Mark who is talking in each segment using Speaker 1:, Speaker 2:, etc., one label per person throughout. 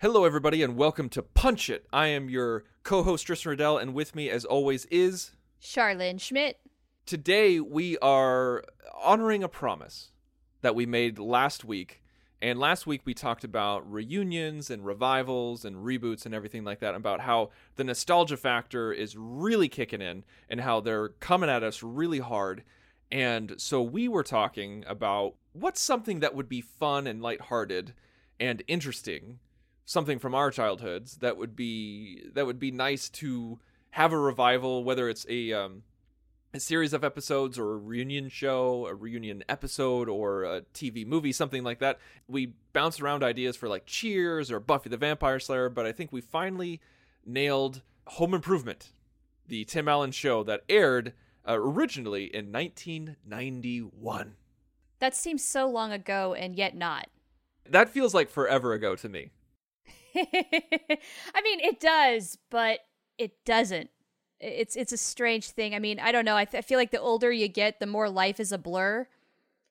Speaker 1: Hello, everybody, and welcome to Punch It. I am your co-host Tristan Riddell, and with me, as always, is
Speaker 2: Charlene Schmidt.
Speaker 1: today we are honoring a promise that we made last week. And last week we talked about reunions and revivals and reboots and everything like that, about how the nostalgia factor is really kicking in and how they're coming at us really hard. And so we were talking about what's something that would be fun and lighthearted and interesting, something from our childhoods that would be that would be nice to have a revival, whether it's a um, a series of episodes or a reunion show, a reunion episode, or a TV movie, something like that. We bounced around ideas for like Cheers or Buffy the Vampire Slayer, but I think we finally nailed Home Improvement, the Tim Allen show that aired uh, originally in 1991.
Speaker 2: That seems so long ago and yet not.
Speaker 1: That feels like forever ago to me.
Speaker 2: I mean, it does, but it doesn't. It's it's a strange thing. I mean, I don't know. I, th- I feel like the older you get, the more life is a blur.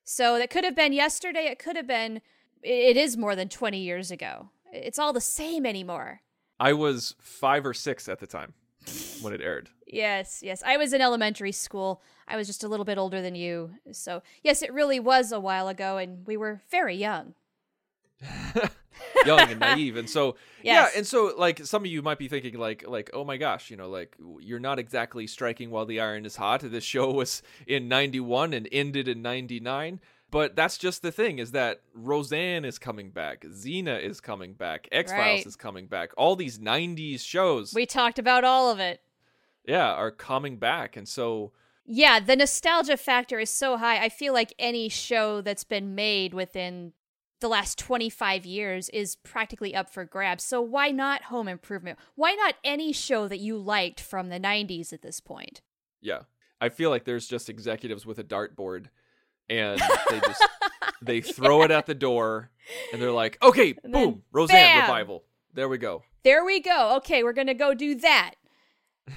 Speaker 2: So that could have been yesterday. It could have been. It is more than twenty years ago. It's all the same anymore.
Speaker 1: I was five or six at the time when it aired.
Speaker 2: Yes, yes. I was in elementary school. I was just a little bit older than you. So, yes, it really was a while ago, and we were very young.
Speaker 1: young and naive and so
Speaker 2: Yes.
Speaker 1: yeah and so like some of you might be thinking like like oh my gosh you know like you're not exactly striking while the iron is hot this show was in 91 and ended in 99 but that's just the thing is that roseanne is coming back xena is coming back x-files
Speaker 2: Right.
Speaker 1: is coming back all these 90s shows
Speaker 2: We talked about all of it.
Speaker 1: yeah are coming back and so
Speaker 2: Yeah, the nostalgia factor is so high. I feel like any show that's been made within the last 25 years is practically up for grabs. So why not Home Improvement? Why not any show that you liked from the 90s at this point?
Speaker 1: yeah i feel like there's just executives with a dartboard and they just they throw it at the door and they're like okay
Speaker 2: then
Speaker 1: boom roseanne
Speaker 2: bam!
Speaker 1: revival there we go
Speaker 2: There we go. Okay, we're going to go do that.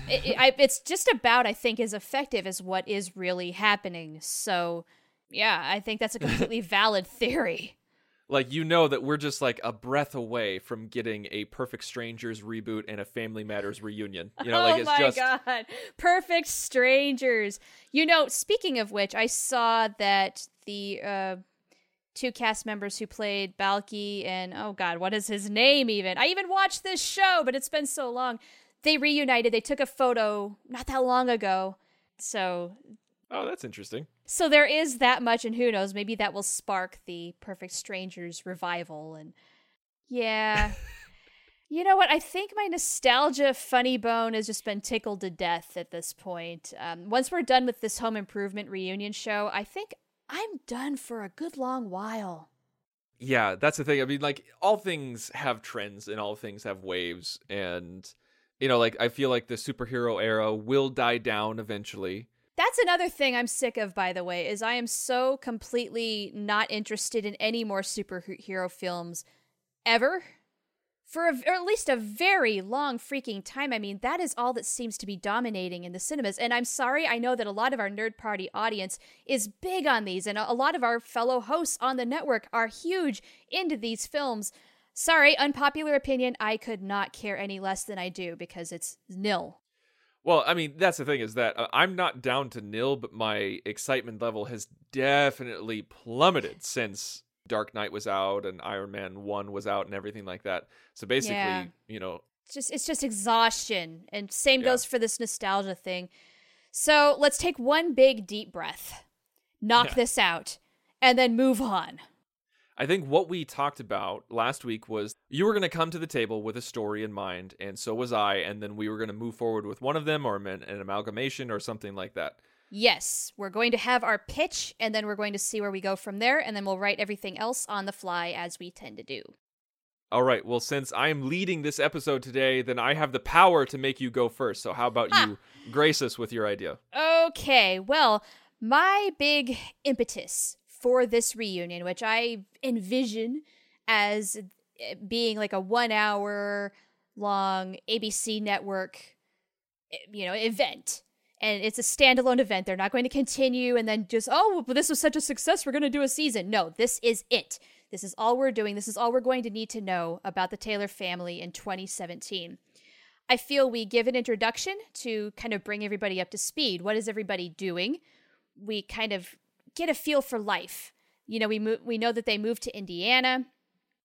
Speaker 2: it, it- I, it's just about, I think, as effective as what is really happening. So, yeah, I think that's a completely valid theory.
Speaker 1: Like you know that we're just like a breath away from getting a perfect strangers reboot and a family matters reunion. You know like
Speaker 2: oh
Speaker 1: it's
Speaker 2: my
Speaker 1: just
Speaker 2: god. Perfect strangers. You know speaking of which i saw that the uh two cast members who played Balki and oh god what is his name even? I even watched this show but it's been so long. They reunited. They took a photo not that long ago. So
Speaker 1: oh that's interesting
Speaker 2: so there is that much and who knows maybe that will spark the perfect strangers revival and yeah. You know what? I think my nostalgia funny bone has just been tickled to death at this point. Um, once we're done with this home improvement reunion show i think i'm done for a good long while.
Speaker 1: Yeah that's the thing. I mean like all things have trends and all things have waves and you know like i feel like the superhero era will die down eventually
Speaker 2: That's another thing I'm sick of, by the way, is I am so completely not interested in any more superhero films ever. For a, at least a very long freaking time. I mean, that is all that seems to be dominating in the cinemas. And I'm sorry, I know that a lot of our Nerd Party audience is big on these, and a lot of our fellow hosts on the network are huge into these films. Sorry, unpopular opinion, I could not care any less than I do because it's nil.
Speaker 1: Well, I mean, that's the thing is that uh, I'm not down to nil, but my excitement level has definitely plummeted since Dark Knight was out and Iron Man 1 was out and everything like that. So basically,
Speaker 2: Yeah.
Speaker 1: you know,
Speaker 2: It's just it's just exhaustion and same
Speaker 1: Yeah.
Speaker 2: goes for this nostalgia thing so let's take one big deep breath knock
Speaker 1: Yeah.
Speaker 2: this out and then move on
Speaker 1: I think what we talked about last week was you were going to come to the table with a story in mind, and so was I, and then we were going to move forward with one of them or an, an amalgamation or something like that.
Speaker 2: yes we're going to have our pitch and then we're going to see where we go from there and then we'll write everything else on the fly as we tend to do
Speaker 1: All right. Well, since I am leading this episode today, then I have the power to make you go first. So how about you grace us with your idea?
Speaker 2: Okay, well, my big impetus for this reunion, which I envision as eh, being like a one hour long ABC network, eh, you know, event. And it's a standalone event. They're not going to continue and then just, oh, well, this was such a success. We're going to do a season. No, this is it. This is all we're doing. This is all we're going to need to know about the Taylor family in 2017. I feel we give an introduction to kind of bring everybody up to speed. What is everybody doing? We kind of get a feel for life. You know, we mo- we know that they moved to Indiana,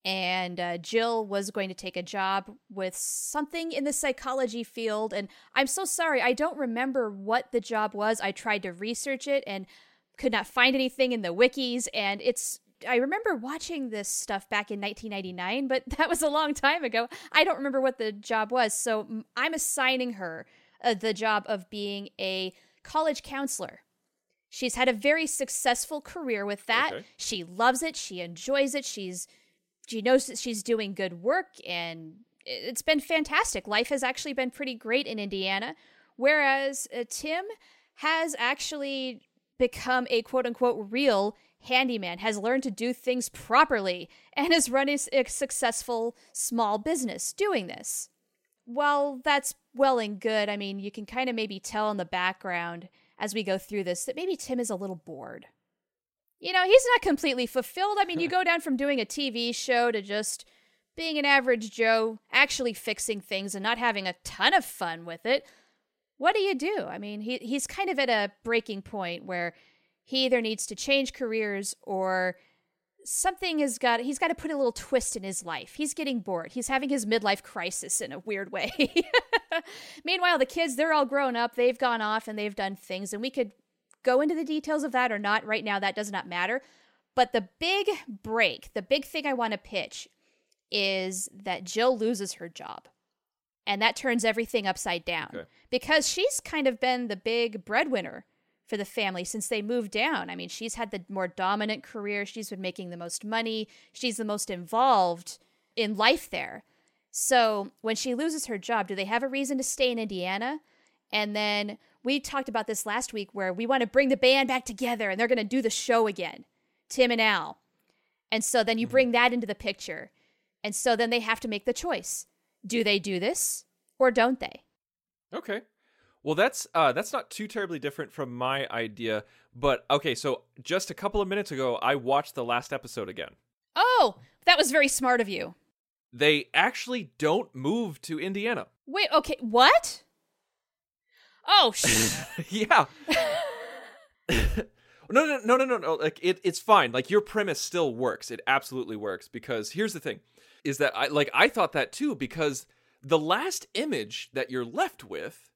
Speaker 2: and uh, Jill was going to take a job with something in the psychology field. And I'm so sorry, I don't remember what the job was. I tried to research it and could not find anything in the wikis, and it's I remember watching this stuff back in 1999, but that was a long time ago. I don't remember what the job was. So I'm assigning her uh, the job of being a college counselor. She's had a very successful career with that.
Speaker 1: Okay.
Speaker 2: She loves it. She enjoys it. She's she knows that she's doing good work and it's been fantastic. Life has actually been pretty great in Indiana. Whereas uh, Tim has actually become a quote unquote real handyman, has learned to do things properly, and has run a successful small business doing this. Well, that's well and good. I mean, you can kind of maybe tell in the background as we go through this that maybe Tim is a little bored. You know, he's not completely fulfilled. I mean, you go down from doing a TV show to just being an average Joe, actually fixing things and not having a ton of fun with it. What do you do? I mean, he he's kind of at a breaking point where he either needs to change careers or something has got he's got to put a little twist in his life. He's getting bored. He's having his midlife crisis in a weird way. Meanwhile, the kids, they're all grown up. They've gone off and they've done things and we could go into the details of that or not right now. That does not matter. But the big break, the big thing I want to pitch is that Jill loses her job. And that turns everything upside down
Speaker 1: Okay.
Speaker 2: because she's kind of been the big breadwinner for the family since they moved down. I mean, she's had the more dominant career, she's been making the most money, she's the most involved in life there. So, when she loses her job, do they have a reason to stay in Indiana? And then we talked about this last week where we want to bring the band back together and they're going to do the show again, Tim and Al. And so then you mm-hmm. bring that into the picture. And so then they have to make the choice. Do they do this or don't they?
Speaker 1: Okay. Well, that's uh, that's not too terribly different from my idea, but okay. So just a couple of minutes ago, I watched the last episode again.
Speaker 2: Oh, that was very smart of you.
Speaker 1: They actually don't move to Indiana.
Speaker 2: Wait, okay, what? Oh, sh-
Speaker 1: yeah. no, no, no, no, no, no. Like it, it's fine. Like your premise still works. It absolutely works because here's the thing: is that I like I thought that too because the last image that you're left with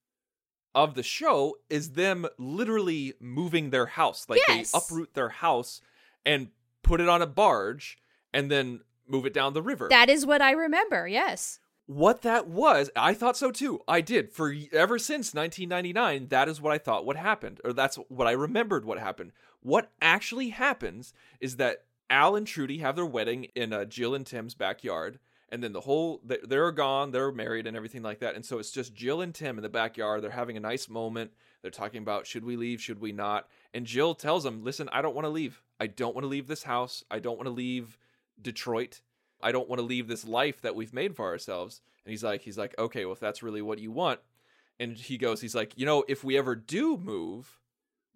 Speaker 1: of the show is them literally moving their house. Like
Speaker 2: Yes.
Speaker 1: they uproot their house and put it on a barge and then move it down the river.
Speaker 2: that is what I remember, yes.
Speaker 1: what that was, I thought so too. I did for ever since 1999. That is what I thought would happen, or that's what I remembered what happened. What actually happens is that Al and Trudy have their wedding in uh, Jill and Tim's backyard, and then the whole they- they're gone, they're married, and everything like that. And so it's just Jill and Tim in the backyard. They're having a nice moment. They're talking about should we leave, should we not? And Jill tells them, "Listen, I don't want to leave. I don't want to leave this house. I don't want to leave Detroit. I don't want to leave this life that we've made for ourselves. And he's like, he's like, okay, well, if that's really what you want. And he goes, he's like, you know, if we ever do move,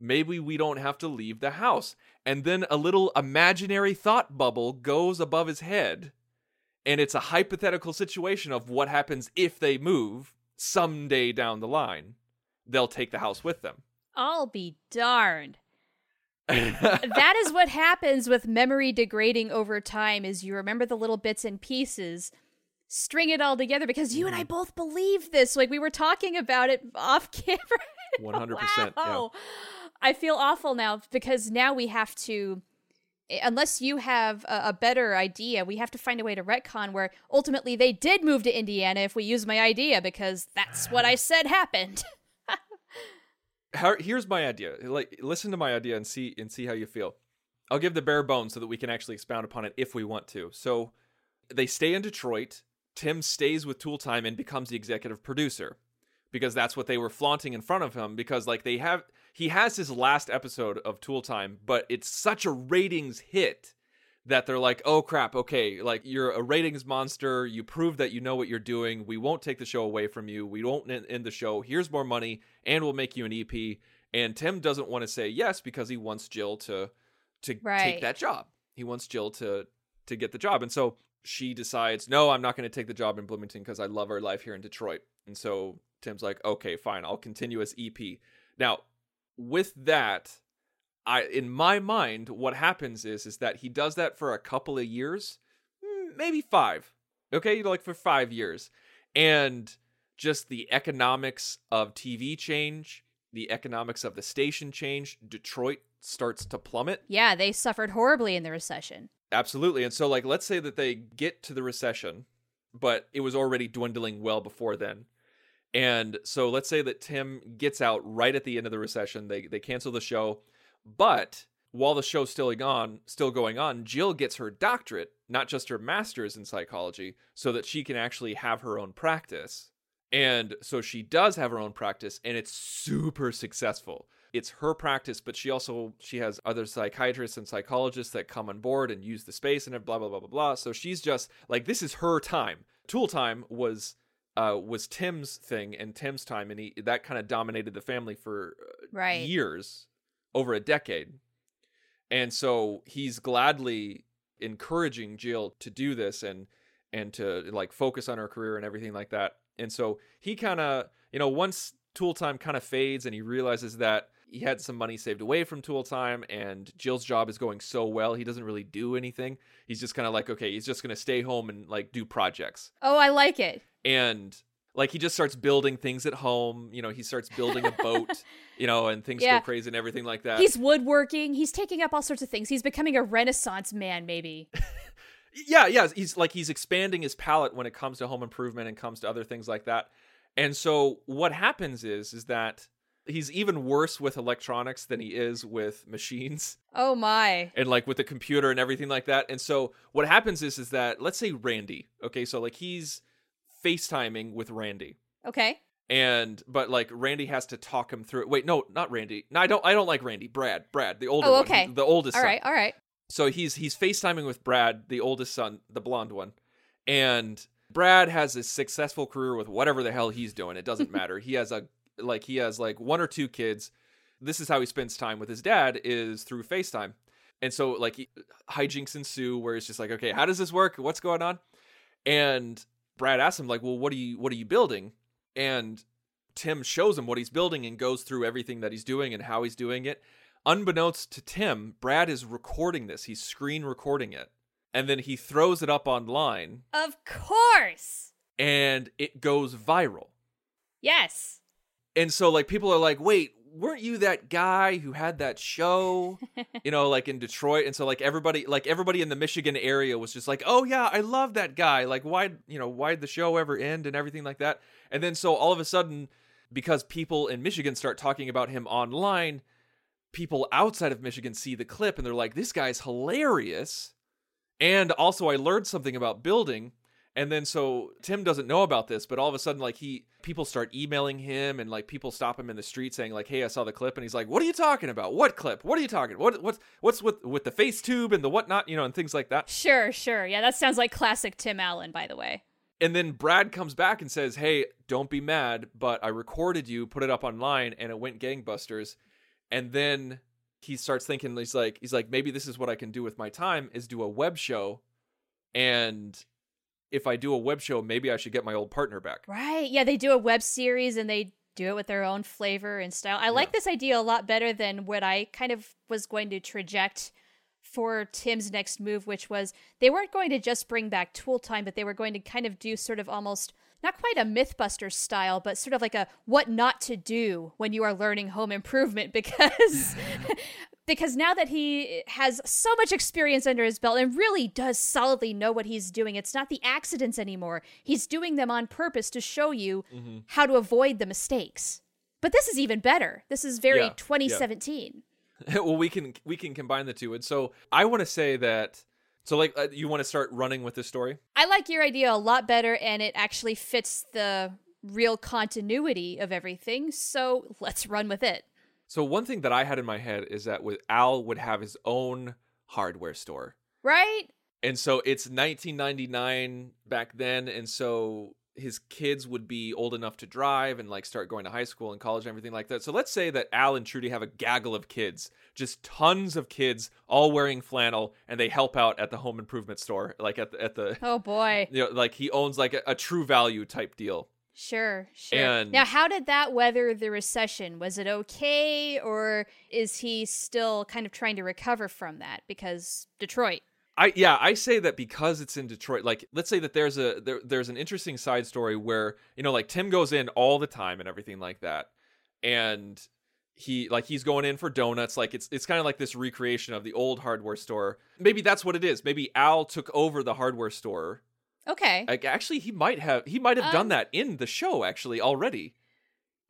Speaker 1: maybe we don't have to leave the house. And then a little imaginary thought bubble goes above his head. And it's a hypothetical situation of what happens if they move someday down the line. They'll take the house with them.
Speaker 2: I'll be darned. that is what happens with memory degrading over time is you remember the little bits and pieces string it all together because you and i mm-hmm. both believe this like we were talking about it off camera
Speaker 1: 100%.
Speaker 2: wow. i feel awful now because now we have to Eh, unless you have a, a better idea we have to find a way to retcon where ultimately they did move to indiana if we use my idea because that's what i said happened
Speaker 1: here's my idea. Like, listen to my idea and see and see how you feel. I'll give the bare bones so that we can actually expound upon it if we want to. So, They stay in Detroit. Tim stays with Tool Time and becomes the executive producer because that's what they were flaunting in front of him because like they have he has his last episode of Tool Time, but it's such a ratings hit that they're like, "Oh crap, okay, like you're a ratings monster. You prove that you know what you're doing. We won't take the show away from you. We won't end the show. Here's more money and we'll make you an EP." And Tim doesn't want to say yes because he wants Jill to to
Speaker 2: Right.
Speaker 1: take that job. He wants Jill to to get the job. And so she decides, "No, I'm not going to take the job in Bloomington because I love our life here in Detroit." And so Tim's like, "Okay, fine. I'll continue as EP." Now, with that, I in my mind, what happens is is that he does that for a couple of years, mm, maybe five. Okay, like for five years, and just the economics of TV change, the economics of the station change. Detroit starts to plummet.
Speaker 2: Yeah, they suffered horribly in the recession.
Speaker 1: Absolutely. And so, like, let's say that they get to the recession, but it was already dwindling well before then. And so, let's say that Tim gets out right at the end of the recession. They they cancel the show, but while the show's still on, still going on, Jill gets her doctorate, not just her master's in psychology, so that she can actually have her own practice. And so she does have her own practice, and it's super successful. It's her practice, but she also she has other psychiatrists and psychologists that come on board and use the space and blah blah blah blah blah. So she's just like this is her time. Tool time was uh, was Tim's thing and Tim's time, and he that kind of dominated the family for uh,
Speaker 2: Right.
Speaker 1: years, over a decade. And so he's gladly encouraging Jill to do this and and to like focus on her career and everything like that. And so he kind of, you know, once Tool Time kind of fades and he realizes that he had some money saved away from Tool Time and Jill's job is going so well, he doesn't really do anything. He's just kind of like, okay, he's just going to stay home and like do projects
Speaker 2: Oh, I like it.
Speaker 1: and like he just starts building things at home you know he starts building a boat you know and things
Speaker 2: Yeah.
Speaker 1: go crazy and everything like that
Speaker 2: He's woodworking. He's taking up all sorts of things. He's becoming a renaissance man, maybe.
Speaker 1: yeah yeah he's like he's expanding his palette when it comes to home improvement and comes to other things like that and so what happens is is that he's even worse with electronics than he is with machines
Speaker 2: Oh my.
Speaker 1: and like with the computer and everything like that. And so what happens is is that let's say Randy, okay, so like he's FaceTiming with Randy.
Speaker 2: Okay.
Speaker 1: And but like Randy has to talk him through it. Wait, no, not Randy. No, I don't I don't like Randy. Brad. Brad, the older
Speaker 2: Oh,
Speaker 1: one.
Speaker 2: okay.
Speaker 1: The oldest
Speaker 2: All
Speaker 1: son.
Speaker 2: right. All right.
Speaker 1: So he's he's FaceTiming with Brad, the oldest son, the blonde one. And Brad has a successful career with whatever the hell he's doing. It doesn't matter. He has a like he has like one or two kids. This is how he spends time with his dad is through FaceTime. And so like he- hijinks ensue where it's just like, okay, how does this work? What's going on? And Brad asks him like, "Well, what are you what are you building?" And Tim shows him what he's building and goes through everything that he's doing and how he's doing it. Unbeknownst to Tim, Brad is recording this. He's screen recording it. And then he throws it up online
Speaker 2: Of course.
Speaker 1: and it goes viral.
Speaker 2: Yes.
Speaker 1: And so like people are like, "Wait, weren't you that guy who had that show?" you know, like in Detroit. And so like everybody like everybody in the Michigan area was just like, "Oh yeah, I love that guy. Like why, you know, why'd the show ever end and everything like that?" And then so all of a sudden because people in Michigan start talking about him online, people outside of Michigan see the clip and they're like, "This guy's hilarious." And also I learned something about building. And then so Tim doesn't know about this, but all of a sudden like he people start emailing him and like people stop him in the street saying like, "Hey, I saw the clip." And he's like, "What are you talking about? What clip? What are you talking? What what's what's with with the face tube and the whatnot, you know, and things like that."
Speaker 2: Sure, sure. Yeah, that sounds like classic Tim Allen, by the way.
Speaker 1: And then Brad comes back and says, "Hey, don't be mad, but I recorded you, put it up online, and it went gangbusters." And then he starts thinking, he's like, he's like, maybe this is what I can do with my time is do a web show, and if I do a web show, maybe I should get my old partner back.
Speaker 2: Right. Yeah, they do a web series and they do it with their own flavor and style. I like this idea a lot better than what I kind of was going to traject for Tim's next move, which was they weren't going to just bring back Tool Time, but they were going to kind of do sort of almost not quite a Mythbusters style, but sort of like a what not to do when you are learning home improvement because because now that he has so much experience under his belt and really does solidly know what he's doing, it's not the accidents anymore. He's doing them on purpose to show you how to avoid the mistakes. But this is even better. This is very
Speaker 1: Yeah, yeah.
Speaker 2: 2017.
Speaker 1: well, we can we can combine the two. And so I want to say that So, like, uh, you want to start running with this story?
Speaker 2: I like your idea a lot better, and it actually fits the real continuity of everything. So let's run with it.
Speaker 1: So, one thing that I had in my head is that with Al would have his own hardware store.
Speaker 2: Right?
Speaker 1: And so it's 1999 back then, and so his kids would be old enough to drive and like start going to high school and college and everything like that. So let's say that Al and Trudy have a gaggle of kids, just tons of kids, all wearing flannel, and they help out at the home improvement store, like at the at the
Speaker 2: Oh boy.
Speaker 1: you know, like he owns like a, a true value type deal.
Speaker 2: Sure, sure.
Speaker 1: And-
Speaker 2: now, how did that weather the recession? Was it okay, or is he still kind of trying to recover from that? Because Detroit.
Speaker 1: I yeah, I say that because it's in Detroit. Like, let's say that there's a there, there's an interesting side story where you know, like Tim goes in all the time and everything like that, and he like he's going in for donuts. Like it's it's kind of like this recreation of the old hardware store. Maybe that's what it is. Maybe Al took over the hardware store.
Speaker 2: Okay.
Speaker 1: Like actually, he might have he might have done
Speaker 2: Um,
Speaker 1: that in the show actually already.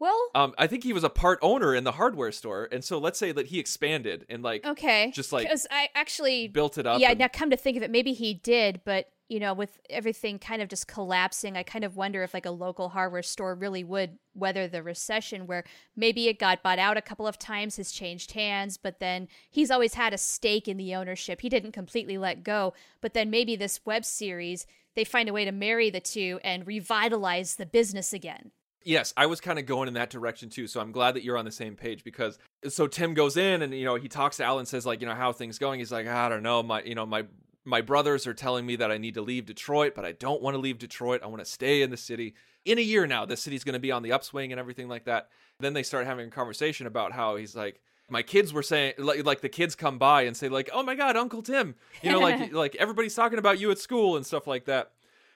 Speaker 2: well,
Speaker 1: Um, I think he was a part owner in the hardware store, and so let's say that he expanded and like
Speaker 2: okay.
Speaker 1: just like
Speaker 2: I actually
Speaker 1: built it up.
Speaker 2: Yeah,
Speaker 1: and-
Speaker 2: now come to think of it, maybe he did, but you know, with everything kind of just collapsing, I kind of wonder if like a local hardware store really would weather the recession where maybe it got bought out a couple of times, has changed hands, but then he's always had a stake in the ownership. He didn't completely let go, but then maybe this web series, they find a way to marry the two and revitalize the business again.
Speaker 1: Yes, I was kind of going in that direction too. So I'm glad that you're on the same page because so Tim goes in and you know he talks to Alan says like you know how things going. He's like I don't know my you know my my brothers are telling me that I need to leave Detroit, but I don't want to leave Detroit. I want to stay in the city. In a year now, the city's going to be on the upswing and everything like that. Then they start having a conversation about how he's like my kids were saying like like the kids come by and say like oh my god Uncle Tim you know like like everybody's talking about you at school and stuff like that.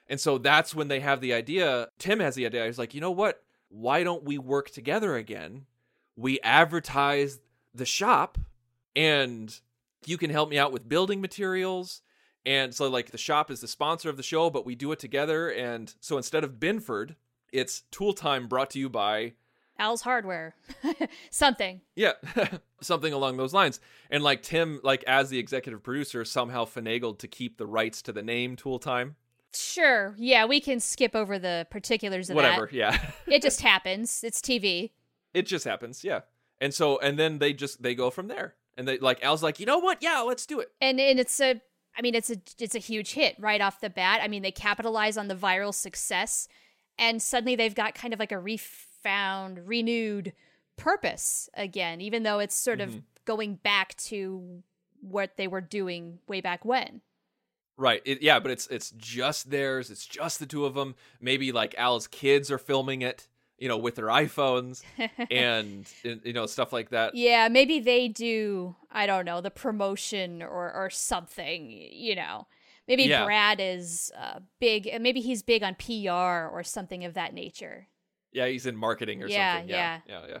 Speaker 1: And so that's when they have the idea. Tim has the idea. He's like, you know what? Why don't we work together again? We advertise the shop and you can help me out with building materials. And so, like, the shop is the sponsor of the show, but we do it together. And so instead of Binford, it's Tool Time brought to you by
Speaker 2: Al's Hardware. Something.
Speaker 1: yeah, something along those lines. And like Tim, like as the executive producer, somehow finagled to keep the rights to the name Tool Time.
Speaker 2: Sure. Yeah, we can skip over the particulars of
Speaker 1: Whatever,
Speaker 2: that.
Speaker 1: yeah.
Speaker 2: It just happens. It's TV.
Speaker 1: it just happens, yeah. And so and then they just they go from there. And they like Al's like, you know what? Yeah, let's do it.
Speaker 2: And and it's a I mean it's a it's a huge hit right off the bat. I mean they capitalize on the viral success and suddenly they've got kind of like a refound, renewed purpose again, even though it's sort of mm-hmm. going back to what they were doing way back when.
Speaker 1: Right. It, yeah, but it's it's just theirs. It's just the two of them. Maybe like Al's kids are filming it, you know, with their iPhones and and, you know stuff like that.
Speaker 2: Yeah, maybe they do, I don't know, the promotion or or something, you know. Maybe
Speaker 1: Yeah.
Speaker 2: Brad is uh, big, maybe he's big on PR or something of that nature.
Speaker 1: Yeah, he's in marketing or
Speaker 2: Yeah,
Speaker 1: something. Yeah, yeah, yeah.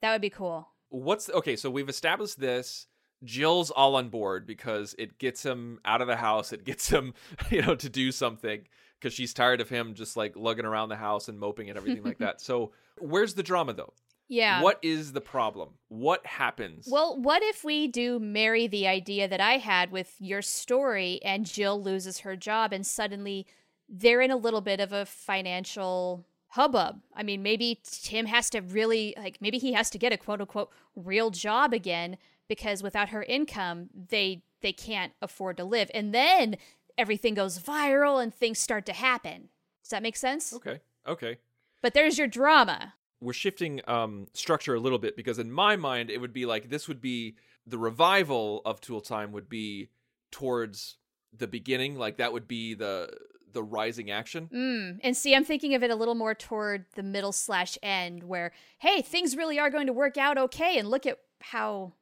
Speaker 2: That would be cool.
Speaker 1: What's okay? So we've established this. Jill's all on board because it gets him out of the house. It gets him, you know, to do something because she's tired of him just like lugging around the house and moping and everything like that. So where's the drama though?
Speaker 2: Yeah.
Speaker 1: What is the problem? What happens?
Speaker 2: Well, what if we do marry the idea that I had with your story and Jill loses her job and suddenly they're in a little bit of a financial hubbub? I mean, maybe Tim has to really, like, maybe he has to get a quote unquote real job again because without her income, they they can't afford to live. And then everything goes viral and things start to happen. Does that make sense?
Speaker 1: okay, okay.
Speaker 2: But there's your drama.
Speaker 1: we're shifting um structure a little bit because in my mind it would be like this would be the revival of tool time would be towards the beginning like that would be the the rising action
Speaker 2: Mm. And see, I'm thinking of it a little more toward the middle slash end, where hey, things really are going to work out okay, and look at how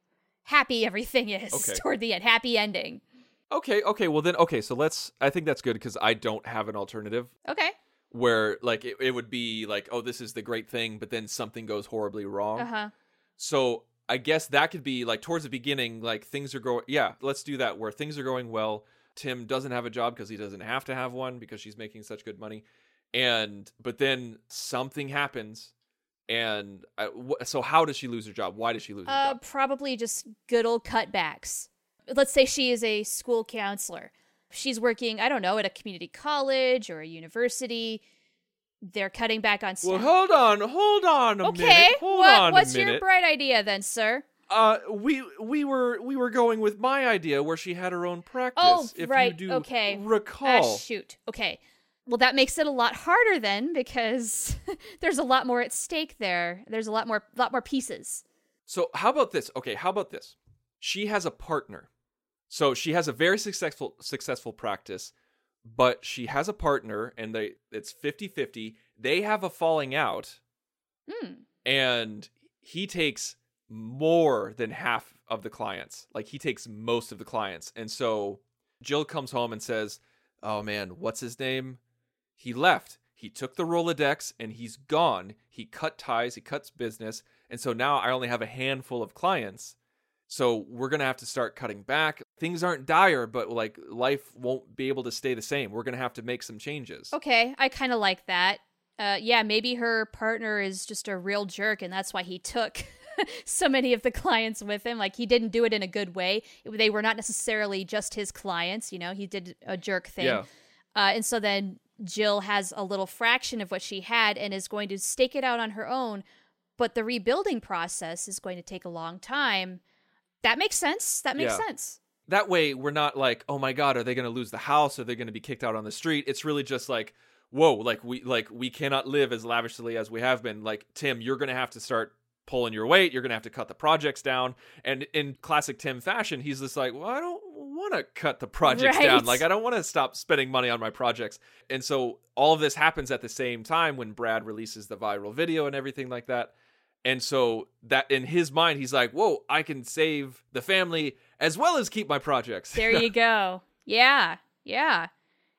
Speaker 2: happy everything is
Speaker 1: Okay.
Speaker 2: toward the end, happy ending.
Speaker 1: Okay okay well then okay so let's i think that's good because i don't have an alternative
Speaker 2: Okay.
Speaker 1: where like it, it would be like oh this is the great thing but then something goes horribly wrong
Speaker 2: Uh huh.
Speaker 1: So I guess that could be like towards the beginning, like things are going. Yeah, let's do that where things are going well. Tim doesn't have a job because he doesn't have to have one because she's making such good money, and but then something happens, and I, wh- so how does she lose her job? Why does she lose her
Speaker 2: Uh,
Speaker 1: job?
Speaker 2: probably just good old cutbacks. Let's say she is a school counselor. She's working, I don't know, at a community college or a university. They're cutting back on
Speaker 1: Well,
Speaker 2: staff.
Speaker 1: hold on, hold on a
Speaker 2: okay,
Speaker 1: minute. Hold
Speaker 2: what,
Speaker 1: on
Speaker 2: what's your bright idea then, sir?
Speaker 1: uh, we we were we were going with my idea where she had her own practice.
Speaker 2: Oh,
Speaker 1: if
Speaker 2: right.
Speaker 1: You do
Speaker 2: okay.
Speaker 1: Recall.
Speaker 2: Ah, shoot. Okay. Well, that makes it a lot harder then because there's a lot more at stake there. There's a lot more, lot more pieces.
Speaker 1: So how about this? Okay, how about this? She has a partner. So she has a very successful successful practice, but she has a partner and they it's 50-50. They have a falling out
Speaker 2: Hmm.
Speaker 1: and he takes more than half of the clients. Like he takes most of the clients. And so Jill comes home and says, "Oh man, what's his name? He left. He took the Rolodex and he's gone. He cut ties, he cuts business, and so now I only have a handful of clients. So we're going to have to start cutting back. Things aren't dire, but like life won't be able to stay the same. We're going to have to make some changes."
Speaker 2: Okay, I kind of like that. Uh, yeah, maybe her partner is just a real jerk, and that's why he took so many of the clients with him. Like he didn't do it in a good way. They were not necessarily just his clients. You know, he did a jerk thing.
Speaker 1: Yeah.
Speaker 2: Uh, and so then Jill has a little fraction of what she had and is going to stake it out on her own. But the rebuilding process is going to take a long time. That makes sense. That makes
Speaker 1: Yeah.
Speaker 2: sense.
Speaker 1: That way we're not like oh my god are they going to lose the house? Are they going to be kicked out on the street? It's really just like whoa like we like we cannot live as lavishly as we have been. Like tim you're going to have to start pulling your weight. You're going to have to cut the projects down. And in classic tim fashion he's just like well i don't want to cut the projects
Speaker 2: Right.
Speaker 1: down like i don't want to stop spending money on my projects. And so all of this happens at the same time when brad releases the viral video and everything like that. And so that in his mind, he's like, "Whoa, I can save the family as well as keep my projects."
Speaker 2: There you go. Yeah, yeah.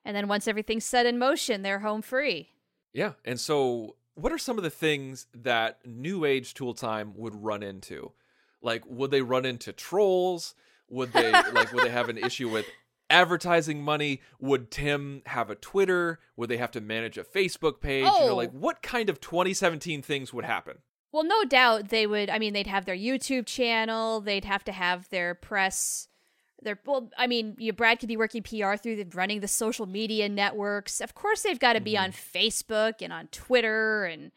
Speaker 2: And then once everything's set in motion, they're home free.
Speaker 1: yeah. And so, what are some of the things that New Age Tool Time would run into? Like, would they run into trolls? Would they like? Would they have an issue with advertising money? Would Tim have a Twitter? Would they have to manage a Facebook page? You
Speaker 2: Oh.
Speaker 1: know, like what kind of 2017 things would happen?
Speaker 2: Well, no doubt they would. I mean, they'd have their YouTube channel. They'd have to have their press. Their well, I mean, you, Brad could be working PR through the, running the social media networks. Of course, they've got to be on Facebook and on Twitter and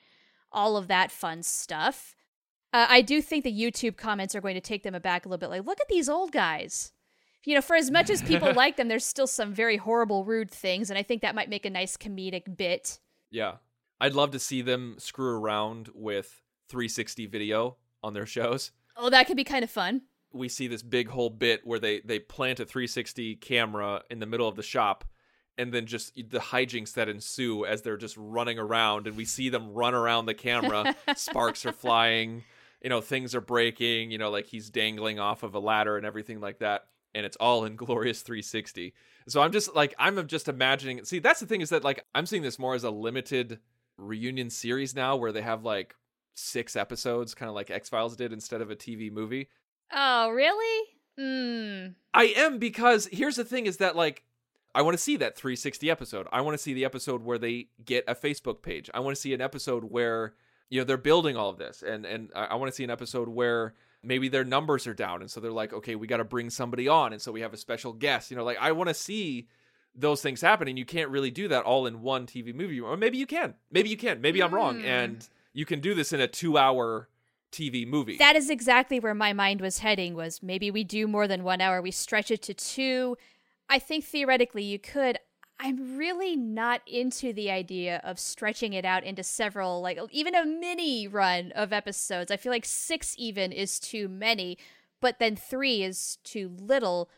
Speaker 2: all of that fun stuff. Uh, I do think the YouTube comments are going to take them aback a little bit. Like, look at these old guys. You know, for as much as people like them, there's still some very horrible, rude things, and I think that might make a nice comedic bit.
Speaker 1: Yeah. I'd love to see them screw around with 360 video on their shows.
Speaker 2: Oh, that could be kind of fun.
Speaker 1: We see this big whole bit where they they plant a 360 camera in the middle of the shop and then just the hijinks that ensue as they're just running around and we see them run around the camera, sparks are flying, you know, things are breaking, you know, like he's dangling off of a ladder and everything like that and it's all in glorious 360. So I'm just like I'm just imagining. See, that's the thing is that like I'm seeing this more as a limited reunion series now where they have like six episodes, kind of like X Files did instead of a TV movie.
Speaker 2: Oh, really? Hmm.
Speaker 1: I am because here's the thing is that like I want to see that 360 episode. I want to see the episode where they get a Facebook page. I want to see an episode where you know they're building all of this and and I, want to see an episode where maybe their numbers are down and so they're like okay, we got to bring somebody on and so we have a special guest. You know, like I want to see those things happen and you can't really do that all in one TV movie or maybe you can. Maybe you can. Maybe I'm wrong
Speaker 2: Hmm.
Speaker 1: and you can do this in a 2-hour TV movie.
Speaker 2: That is exactly where my mind was heading was maybe we do more than 1 hour, we stretch it to 2. I think theoretically you could. I'm really not into the idea of stretching it out into several like even a mini run of episodes. I feel like 6 even is too many, but then 3 is too little.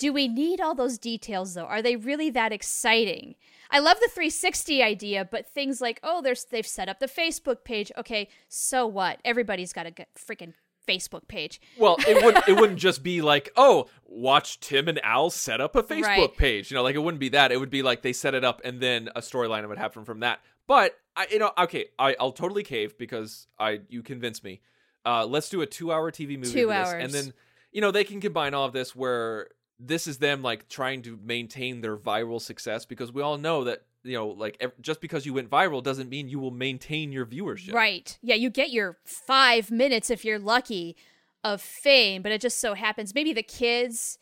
Speaker 2: Do we need all those details though? Are they really that exciting? I love the 360 idea, but things like, oh, there's they've set up the Facebook page. Okay, so what? Everybody's got a freaking Facebook page.
Speaker 1: Well, it would it wouldn't just be like, oh, watch Tim and Al set up a Facebook
Speaker 2: Right.
Speaker 1: page. You know, like it wouldn't be that. It would be like they set it up and then a storyline would happen from that. But I, you know, okay, I, I'll totally cave because I you convince me. Uh, let's do a two-hour TV movie.
Speaker 2: Two hours.
Speaker 1: and then you know they can combine all of this where this is them like trying to maintain their viral success because we all know that you know like ev- just because you went viral doesn't mean you will maintain your viewership.
Speaker 2: Right. Yeah, you get your five minutes if you're lucky of fame, but it just so happens maybe the kids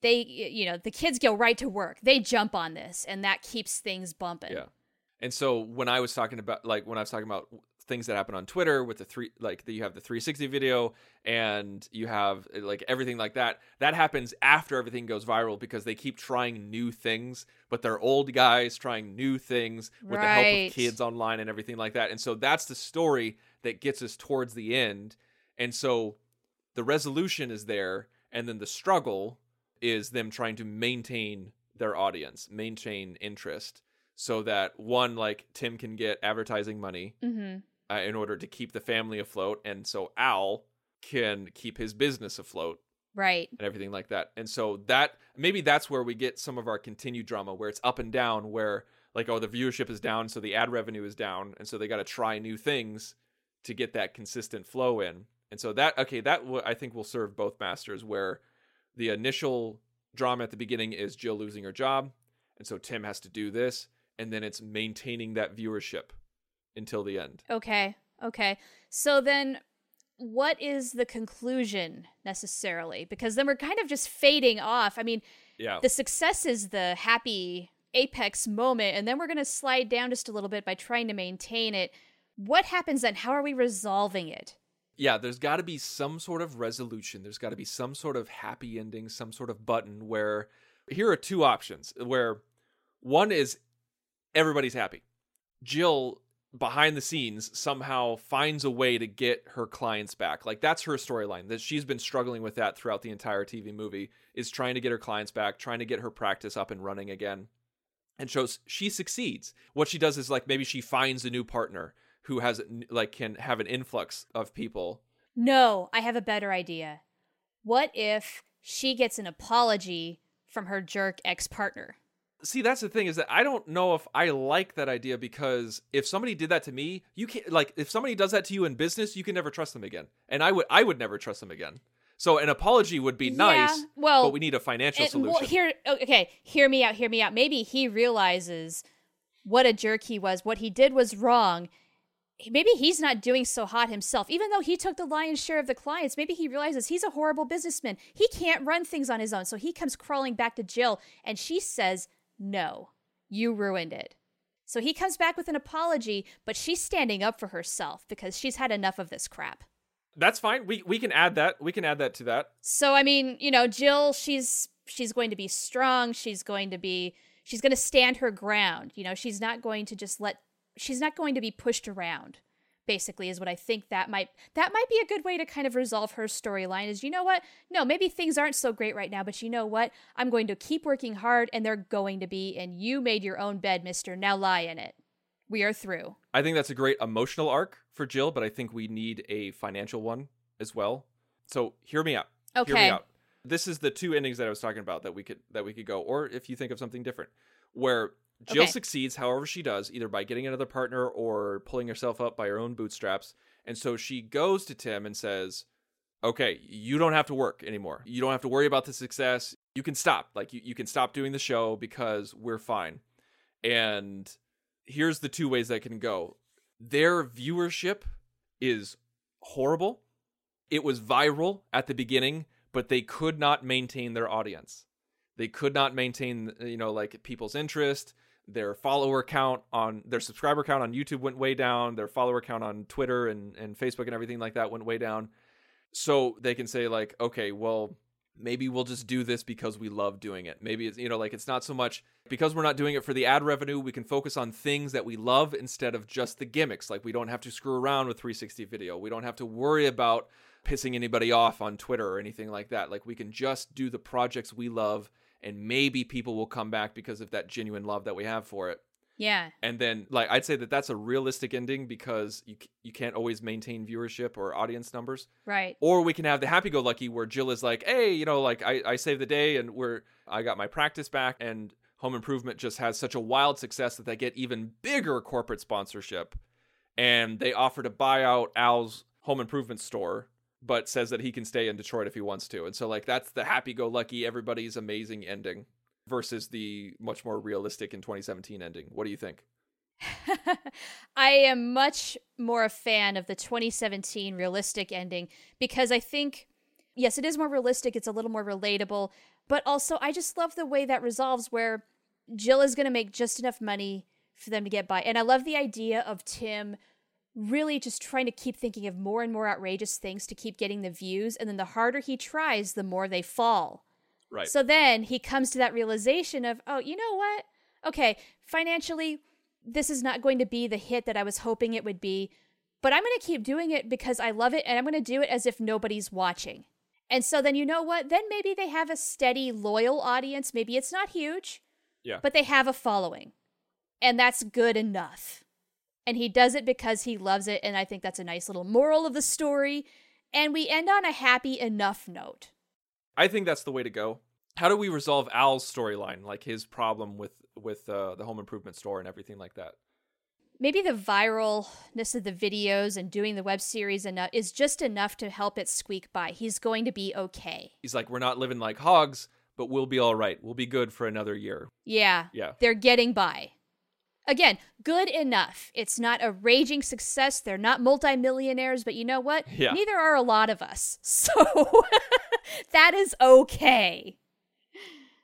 Speaker 2: they you know the kids go right to work they jump on this and that keeps things bumping
Speaker 1: Yeah. And so when I was talking about like when I was talking about things that happen on Twitter with the three like that you have the 360 video and you have like everything like that. That happens after everything goes viral because they keep trying new things but they're old guys trying new things with the help of kids online and everything like that. And so that's the story that gets us towards the end. And so the resolution is there and then the struggle is them trying to maintain their audience maintain interest so that one like tim can get advertising money
Speaker 2: mm-hmm.
Speaker 1: Uh, in order to keep the family afloat and so al can keep his business afloat
Speaker 2: right.
Speaker 1: and everything like that. And so that maybe that's where we get some of our continued drama where it's up and down where like oh the viewership is down so the ad revenue is down and so they got to try new things to get that consistent flow in. And so that okay that w- i think will serve both masters where the initial drama at the beginning is jill losing her job and so tim has to do this and then it's maintaining that viewership until the end.
Speaker 2: Okay okay. So then what is the conclusion necessarily? Because then we're kind of just fading off. I mean
Speaker 1: yeah.
Speaker 2: the success is the happy apex moment and then we're going to slide down just a little bit by trying to maintain it. What happens then? How are we resolving it?
Speaker 1: Yeah, there's got to be some sort of resolution. There's got to be some sort of happy ending, some sort of button where here are two options where one is everybody's happy. Jill behind the scenes somehow finds a way to get her clients back. Like that's her storyline. That she's been struggling with that throughout the entire TV movie is trying to get her clients back, trying to get her practice up and running again. And shows she succeeds. What she does is like maybe she finds a new partner who has like can have an influx of people.
Speaker 2: no i have a better idea what if she gets an apology from her jerk ex-partner
Speaker 1: See, that's the thing is that I don't know if I like that idea because if somebody did that to me, you can't like if somebody does that to you in business, you can never trust them again. And I would I would never trust them again. So an apology would be nice Yeah,
Speaker 2: well,
Speaker 1: but we need a financial
Speaker 2: And,
Speaker 1: solution.
Speaker 2: well, here, okay, hear me out. Hear me out. Maybe he realizes what a jerk he was. What he did was wrong. Maybe he's not doing so hot himself. Even though he took the lion's share of the clients, maybe he realizes he's a horrible businessman. He can't run things on his own. So he comes crawling back to Jill, and she says, "No, you ruined it." So he comes back with an apology, but she's standing up for herself because she's had enough of this crap.
Speaker 1: That's fine. We we can add that. We can add that to that.
Speaker 2: So I mean, you know, Jill, she's she's going to be strong. She's going to be she's going to stand her ground. You know, she's not going to just let she's not going to be pushed around. Basically, is what I think that might that might be a good way to kind of resolve her storyline. Is you know what? No, maybe things aren't so great right now, but you know what? I'm going to keep working hard, and they're going to be. And you made your own bed, Mister. Now lie in it. We are through.
Speaker 1: I think that's a great emotional arc for Jill, but I think we need a financial one as well. So hear me out.
Speaker 2: Okay.
Speaker 1: Hear me out. This is the two endings that I was talking about that we could that we could go, or if you think of something different, where Jill
Speaker 2: Okay.
Speaker 1: succeeds however she does, either by getting another partner or pulling herself up by her own bootstraps. And so she goes to Tim and says, Okay, you don't have to work anymore. You don't have to worry about the success. You can stop. Like you, you can stop doing the show because we're fine. And here's the two ways that can go. Their viewership is horrible. It was viral at the beginning, but they could not maintain their audience. They could not maintain, you know, like people's interest. Their follower count on their subscriber count on YouTube went way down. Their follower count on Twitter and, and Facebook and everything like that went way down. So they can say, like, okay, well, maybe we'll just do this because we love doing it. Maybe it's, you know, like it's not so much because we're not doing it for the ad revenue, we can focus on things that we love instead of just the gimmicks. Like we don't have to screw around with 360 video. We don't have to worry about pissing anybody off on Twitter or anything like that. Like we can just do the projects we love and maybe people will come back because of that genuine love that we have for it.
Speaker 2: Yeah.
Speaker 1: And then like I'd say that that's a realistic ending because you you can't always maintain viewership or audience numbers.
Speaker 2: Right.
Speaker 1: Or we can have the happy go lucky where Jill is like, hey, you know, like I, I saved the day and we're I got my practice back and Home Improvement just has such a wild success that they get even bigger corporate sponsorship. And they offer to buy out Al's home improvement store, but says that he can stay in Detroit if he wants to. And so like that's the happy go lucky, everybody's amazing ending versus the much more realistic in 2017 ending. What do you think?
Speaker 2: I am much more a fan of the 2017 realistic ending because I think, yes, it is more realistic. It's a little more relatable. But also, I just love the way that resolves where Jill is going to make just enough money for them to get by. And I love the idea of Tim really just trying to keep thinking of more and more outrageous things to keep getting the views. And then the harder he tries, the more they fall.
Speaker 1: Right.
Speaker 2: So then he comes to that realization of, oh, you know what? Okay, financially, this is not going to be the hit that I was hoping it would be, but I'm going to keep doing it because I love it and I'm going to do it as if nobody's watching. And so then you know what? Then maybe they have a steady, loyal audience. Maybe it's not huge,
Speaker 1: yeah.
Speaker 2: but they have a following. And that's good enough. And he does it because he loves it. And I think that's a nice little moral of the story. And we end on a happy enough note.
Speaker 1: I think that's the way to go. How do we resolve Al's storyline, like his problem with with uh, the home improvement store and everything like that?
Speaker 2: maybe the viralness of the videos and doing the web series enough is just enough to help it squeak by. He's going to be okay.
Speaker 1: He's like, we're not living like hogs, but we'll be all right. We'll be good for another year.
Speaker 2: Yeah.
Speaker 1: Yeah.
Speaker 2: They're getting by. Again, good enough. It's not a raging success. They're not multimillionaires, but you know what?
Speaker 1: Yeah.
Speaker 2: Neither are a lot of us. So that is okay.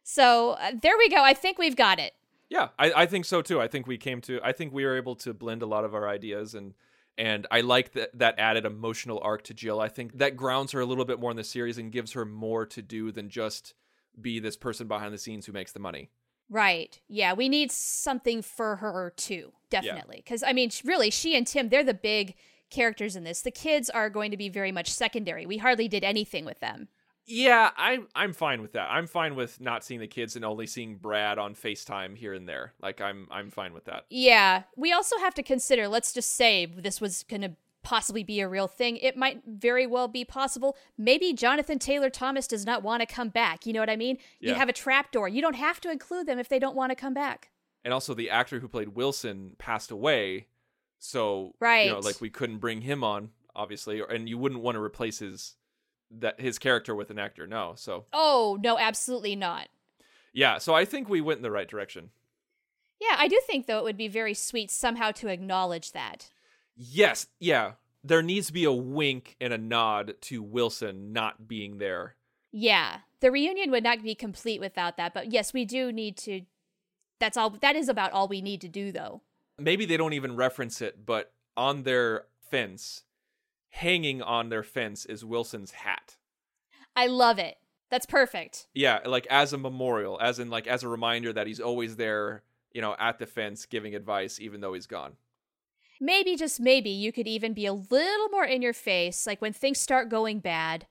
Speaker 2: So uh, there we go. I think we've got it.
Speaker 1: Yeah, I, I think so too. I think we came to I think we were able to blend a lot of our ideas and and I like that that added emotional arc to Jill. I think that grounds her a little bit more in the series and gives her more to do than just be this person behind the scenes who makes the money.
Speaker 2: Right. Yeah, we need something for her too, definitely. Because, I mean, really, she and Tim, they're the big characters in this. The kids are going to be very much secondary. We hardly did anything with them.
Speaker 1: Yeah, I'm I'm fine with that. I'm fine with not seeing the kids and only seeing Brad on FaceTime here and there. Like I'm I'm fine with that.
Speaker 2: Yeah. We also have to consider, let's just say this was going to possibly be a real thing. It might very well be possible. Maybe Jonathan Taylor Thomas does not want to come back. You know what I mean? You have a trapdoor. You don't have to include them if they don't want to come back.
Speaker 1: And also the actor who played Wilson passed away, so right, you know, like we couldn't bring him on, obviously, and you wouldn't want to replace his that his character with an actor. No, so
Speaker 2: Oh, no, absolutely not.
Speaker 1: yeah, so I think we went in the right direction.
Speaker 2: Yeah, I do think, though, it would be very sweet somehow to acknowledge that.
Speaker 1: Yes, yeah. There needs to be a wink and a nod to Wilson not being there.
Speaker 2: Yeah, the reunion would not be complete without that. But yes, we do need to. That's all. That is about all we need to do, though.
Speaker 1: Maybe they don't even reference it, but on their fence, hanging on their fence is Wilson's hat.
Speaker 2: I love it. That's perfect.
Speaker 1: Yeah, like as a memorial, as in like as a reminder that he's always there, you know, at the fence giving advice even though he's gone.
Speaker 2: Maybe, just maybe, you could even be a little more in your face. Like when things start going bad,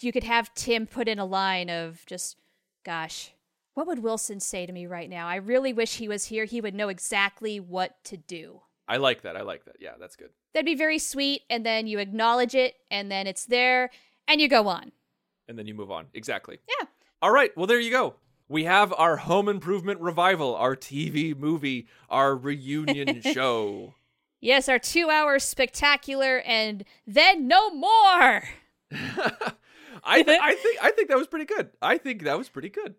Speaker 2: you could have Tim put in a line of just, gosh, what would Wilson say to me right now? I really wish he was here. He would know exactly what to do.
Speaker 1: I like that. I like that. Yeah, that's good.
Speaker 2: That'd be very sweet. And then you acknowledge it, and then it's there, and you go on.
Speaker 1: And then you move on. Exactly.
Speaker 2: Yeah.
Speaker 1: All right. Well, there you go. We have our home improvement revival, our TV movie, our reunion show.
Speaker 2: Yes, our two hours spectacular, and then no more.
Speaker 1: I th- I think I think that was pretty good. I think that was pretty good.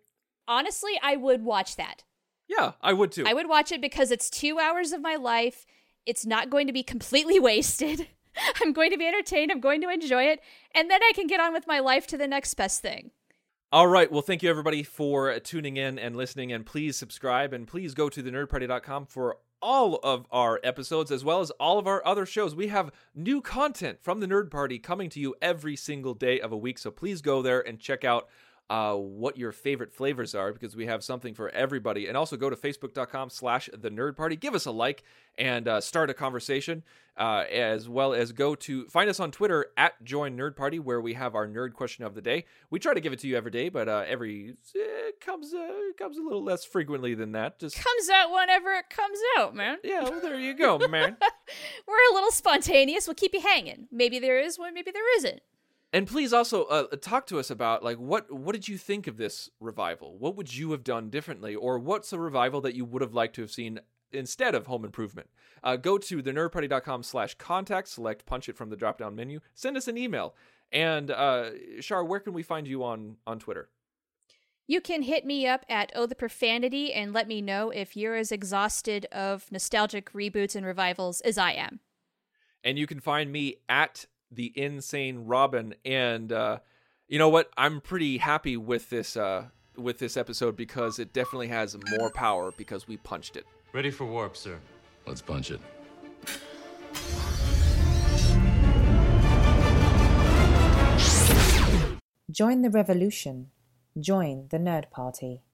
Speaker 2: Honestly, I would watch that.
Speaker 1: Yeah, I would too.
Speaker 2: I would watch it because it's two hours of my life. It's not going to be completely wasted. I'm going to be entertained. I'm going to enjoy it. And then I can get on with my life to the next best thing.
Speaker 1: All right. Well, thank you everybody for tuning in and listening. And please subscribe and please go to thenerdparty.com for all of our episodes as well as all of our other shows. We have new content from the Nerd Party coming to you every single day of a week. So please go there and check out uh, what your favorite flavors are because we have something for everybody. And also go to facebook.com slash the nerd party. Give us a like and uh, start a conversation uh, as well as go to find us on Twitter at join nerd party where we have our nerd question of the day. We try to give it to you every day, but uh, every it comes uh, it comes a little less frequently than that. Just
Speaker 2: Comes out whenever it comes out, man.
Speaker 1: yeah, well, there you go, man.
Speaker 2: We're a little spontaneous. We'll keep you hanging. Maybe there is one, maybe there isn't.
Speaker 1: And please also uh, talk to us about like what what did you think of this revival? What would you have done differently, or what's a revival that you would have liked to have seen instead of Home Improvement? Uh, go to thenerdparty.com slash contact, select punch it from the drop down menu, send us an email, and uh, Shar, where can we find you on on Twitter?
Speaker 2: You can hit me up at Oh the Profanity and let me know if you're as exhausted of nostalgic reboots and revivals as I am.
Speaker 1: And you can find me at the insane Robin. And uh, you know what? I'm pretty happy with this uh, with this episode because it definitely has more power because we punched it.
Speaker 3: Ready for warp, sir.
Speaker 4: Let's punch it.
Speaker 5: Join the revolution. Join the Nerd Party.